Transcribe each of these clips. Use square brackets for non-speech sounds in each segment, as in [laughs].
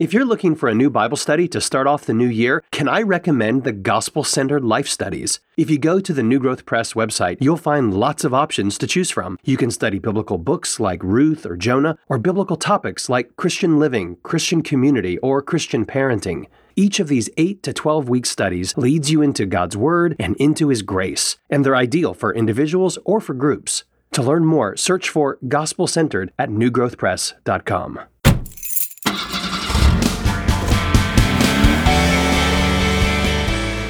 If you're looking for a new Bible study to start off the new year, can I recommend the Gospel Centered Life Studies? If you go to the New Growth Press website, you'll find lots of options to choose from. You can study biblical books like Ruth or Jonah, or biblical topics like Christian living, Christian community, or Christian parenting. Each of these 8 to 12 week studies leads you into God's Word and into His grace, and they're ideal for individuals or for groups. To learn more, search for Gospel Centered at newgrowthpress.com.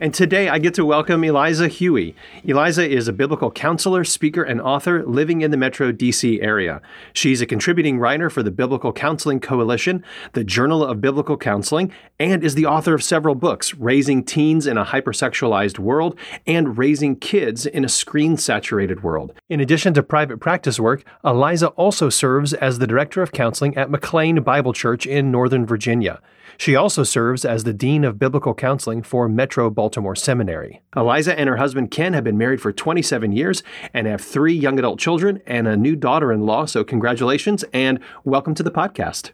And today I get to welcome Eliza Huie. Eliza is a biblical counselor, speaker, and author living in the Metro DC area. She's a contributing writer for the Biblical Counseling Coalition, the Journal of Biblical Counseling, and is the author of several books Raising Teens in a Hypersexualized World and Raising Kids in a Screen Saturated World. In addition to private practice work, Eliza also serves as the Director of Counseling at McLean Bible Church in Northern Virginia. She also serves as the Dean of Biblical Counseling for Metro Baltimore Seminary. Eliza and her husband Ken have been married for 27 years and have three young adult children and a new daughter in law. So, congratulations and welcome to the podcast.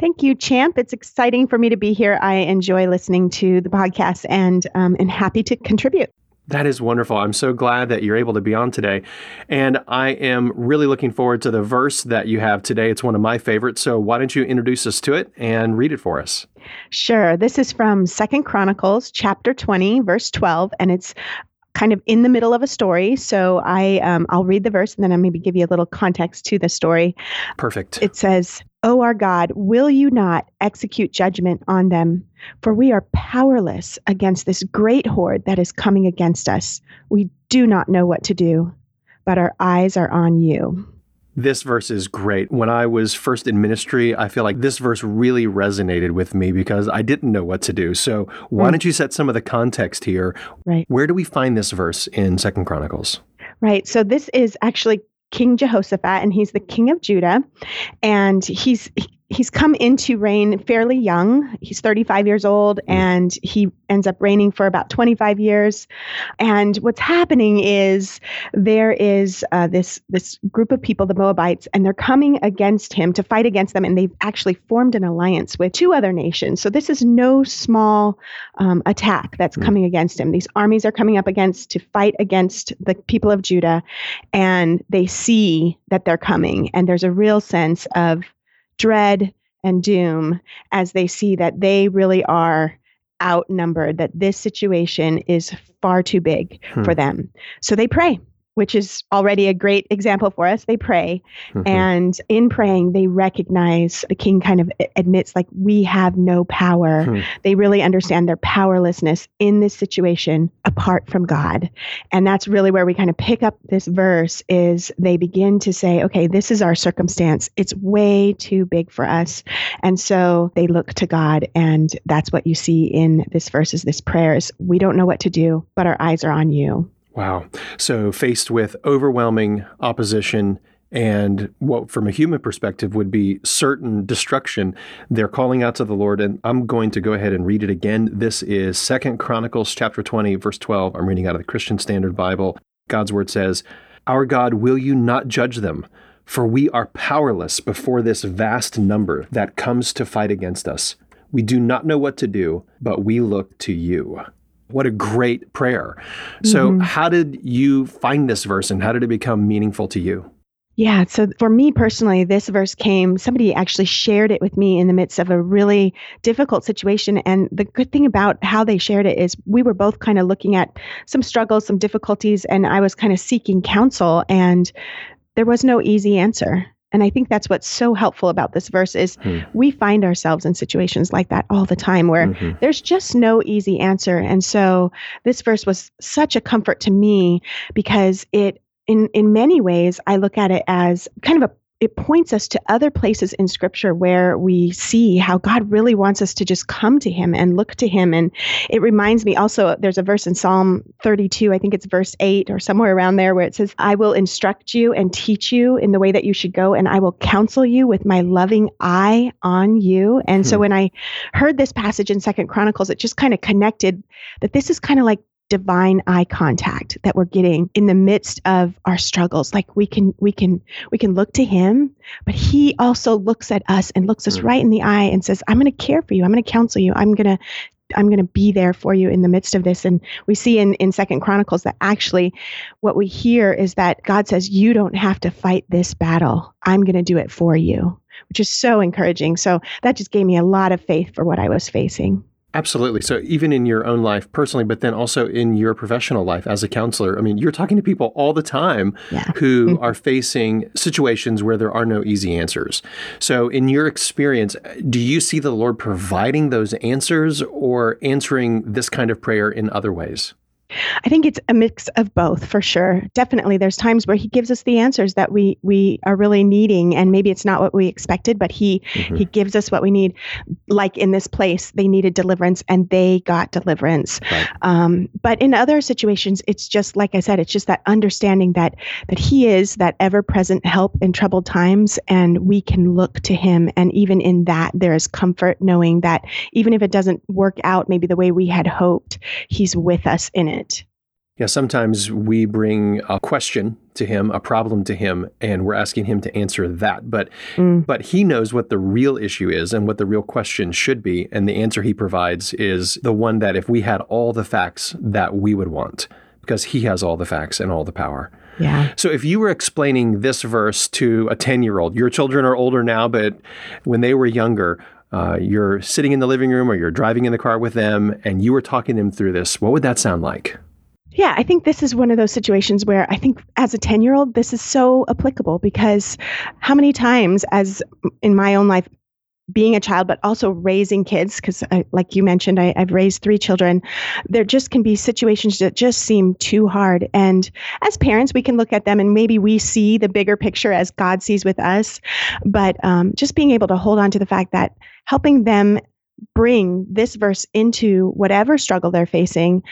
Thank you, Champ. It's exciting for me to be here. I enjoy listening to the podcast and um, and happy to contribute. That is wonderful. I'm so glad that you're able to be on today. And I am really looking forward to the verse that you have today. It's one of my favorites. So why don't you introduce us to it and read it for us? Sure. This is from Second Chronicles chapter 20, verse 12, and it's kind of in the middle of a story. So I um, I'll read the verse and then I'll maybe give you a little context to the story. Perfect. It says, "O our God, will you not execute judgment on them? For we are powerless against this great horde that is coming against us. We do not know what to do, but our eyes are on you." This verse is great. When I was first in ministry, I feel like this verse really resonated with me because I didn't know what to do. So, why mm. don't you set some of the context here? Right. Where do we find this verse in Second Chronicles? Right. So, this is actually King Jehoshaphat, and he's the king of Judah, and he's he's come into reign fairly young. He's 35 years old hmm. and he ends up reigning for about 25 years. And what's happening is there is uh, this this group of people, the Moabites, and they're coming against him to fight against them. And they've actually formed an alliance with two other nations. So this is no small um, attack that's mm. coming against him. These armies are coming up against to fight against the people of Judah, and they see that they're coming. And there's a real sense of dread and doom as they see that they really are outnumbered, that this situation is far too big hmm. for them. So they pray which is already a great example for us. They pray. Mm-hmm. And in praying, they recognize the king kind of admits, like, we have no power. Mm-hmm. They really understand their powerlessness in this situation apart from God. And that's really where we kind of pick up this verse is they begin to say, okay, this is our circumstance. It's way too big for us. And so they look to God. And that's what you see in this verse is this prayer is we don't know what to do, but our eyes are on you. Wow. So, faced with overwhelming opposition and what, from a human perspective, would be certain destruction, they're calling out to the Lord. And I'm going to go ahead and read it again. This is Second Chronicles chapter 20, verse 12. I'm reading out of the Christian Standard Bible. God's word says, Our God, will you not judge them? For we are powerless before this vast number that comes to fight against us. We do not know what to do, but we look to you. What a great prayer. So, mm-hmm. how did you find this verse and how did it become meaningful to you? Yeah, so for me personally, this verse came, somebody actually shared it with me in the midst of a really difficult situation. And the good thing about how they shared it is we were both kind of looking at some struggles, some difficulties, and I was kind of seeking counsel, and there was no easy answer. And I think that's what's so helpful about this verse is hmm. we find ourselves in situations like that all the time where mm-hmm. there's just no easy answer. And so this verse was such a comfort to me because it in in many ways I look at it as kind of a it points us to other places in scripture where we see how God really wants us to just come to him and look to him and it reminds me also there's a verse in Psalm 32 I think it's verse 8 or somewhere around there where it says I will instruct you and teach you in the way that you should go and I will counsel you with my loving eye on you and hmm. so when I heard this passage in Second Chronicles it just kind of connected that this is kind of like divine eye contact that we're getting in the midst of our struggles. Like we can we can we can look to him but he also looks at us and looks us mm. right in the eye and says i'm going to care for you. I'm going to counsel you. I'm going to i'm going to be there for you in the midst of this. And we see in in second chronicles that actually what we hear is that god says you don't have to fight this battle. I'm going to do it for you which is so encouraging. So that just gave me a lot of faith for what i was facing Absolutely. So, even in your own life personally, but then also in your professional life as a counselor, I mean, you're talking to people all the time yeah. who mm-hmm. are facing situations where there are no easy answers. So, in your experience, do you see the Lord providing those answers or answering this kind of prayer in other ways? I think it's a mix of both for sure. Definitely there's times where he gives us the answers that we we are really needing and maybe it's not what we expected, but he mm-hmm. he gives us what we need. Like in this place, they needed deliverance and they got deliverance. Right. Um, but in other situations, it's just like I said, it's just that understanding that that he is that ever-present help in troubled times and we can look to him and even in that there is comfort knowing that even if it doesn't work out maybe the way we had hoped, he's with us in it it. Yeah, sometimes we bring a question to him, a problem to him, and we're asking him to answer that. But mm. but he knows what the real issue is and what the real question should be, and the answer he provides is the one that if we had all the facts that we would want, because he has all the facts and all the power. Yeah. So if you were explaining this verse to a 10-year-old, your children are older now, but when they were younger, uh, you're sitting in the living room or you're driving in the car with them and you were talking them through this, what would that sound like? Yeah, I think this is one of those situations where I think as a 10 year old, this is so applicable because how many times, as in my own life, being a child, but also raising kids, because like you mentioned, I, have raised three children. There just can be situations that just seem too hard. And as parents, we can look at them and maybe we see the bigger picture as God sees with us. But um, just being able to hold on to the fact that helping them bring this verse into whatever struggle they're facing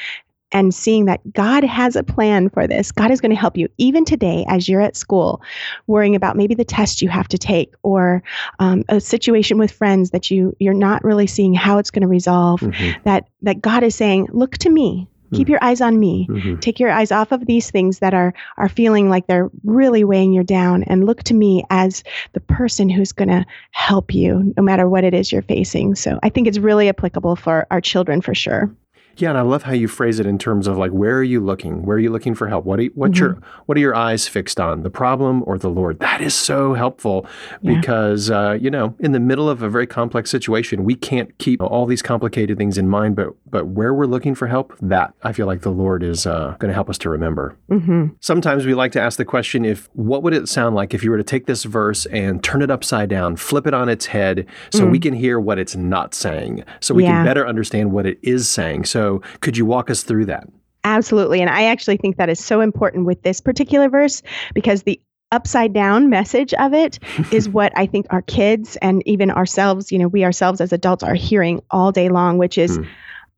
and seeing that God has a plan for this. God is going to help you even today as you're at school, worrying about maybe the test you have to take or um, a situation with friends that you you're not really seeing how it's going to resolve. Mm-hmm. That that God is saying, "Look to me. Keep mm-hmm. your eyes on me. Mm-hmm. Take your eyes off of these things that are are feeling like they're really weighing you down and look to me as the person who's going to help you no matter what it is you're facing. So I think it's really applicable for our children for sure. Yeah, and I love how you phrase it in terms of like, where are you looking? Where are you looking for help? What are you, what's mm-hmm. your what are your eyes fixed on? The problem or the Lord? That is so helpful yeah. because uh, you know, in the middle of a very complex situation, we can't keep all these complicated things in mind. But but where we're looking for help, that I feel like the Lord is uh, going to help us to remember. Mm-hmm. Sometimes we like to ask the question: If what would it sound like if you were to take this verse and turn it upside down, flip it on its head, so mm. we can hear what it's not saying, so we yeah. can better understand what it is saying. So so, could you walk us through that? Absolutely. And I actually think that is so important with this particular verse because the upside down message of it [laughs] is what I think our kids and even ourselves, you know, we ourselves as adults are hearing all day long, which is hmm.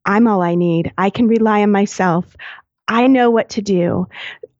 I'm all I need. I can rely on myself. I know what to do.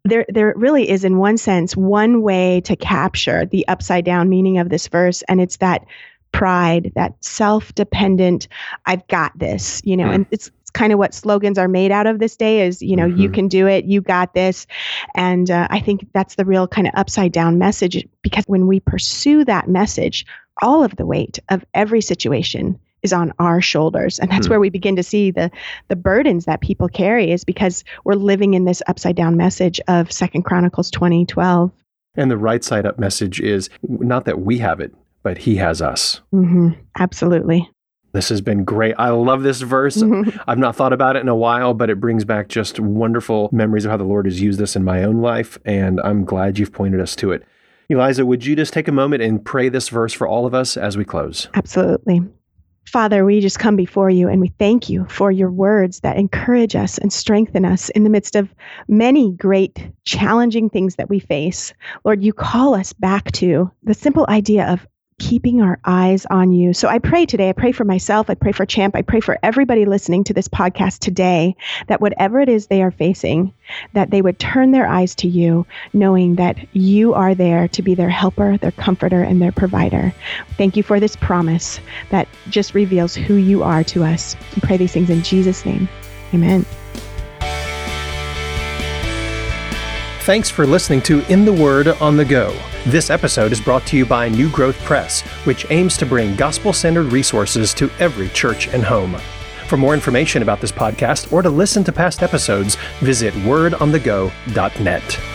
There, there really is, in one sense, one way to capture the upside down meaning of this verse, and it's that pride, that self dependent, I've got this, you know, and it's kind of what slogans are made out of this day is you know mm-hmm. you can do it you got this and uh, i think that's the real kind of upside down message because when we pursue that message all of the weight of every situation is on our shoulders and that's mm-hmm. where we begin to see the the burdens that people carry is because we're living in this upside down message of second chronicles 20 12 and the right side up message is not that we have it but he has us. Mm-hmm. Absolutely. This has been great. I love this verse. [laughs] I've not thought about it in a while, but it brings back just wonderful memories of how the Lord has used this in my own life. And I'm glad you've pointed us to it. Eliza, would you just take a moment and pray this verse for all of us as we close? Absolutely. Father, we just come before you and we thank you for your words that encourage us and strengthen us in the midst of many great, challenging things that we face. Lord, you call us back to the simple idea of keeping our eyes on you. So I pray today, I pray for myself, I pray for Champ, I pray for everybody listening to this podcast today that whatever it is they are facing, that they would turn their eyes to you, knowing that you are there to be their helper, their comforter, and their provider. Thank you for this promise that just reveals who you are to us. I pray these things in Jesus' name. Amen. Thanks for listening to In the Word on the Go. This episode is brought to you by New Growth Press, which aims to bring gospel centered resources to every church and home. For more information about this podcast or to listen to past episodes, visit wordonthego.net.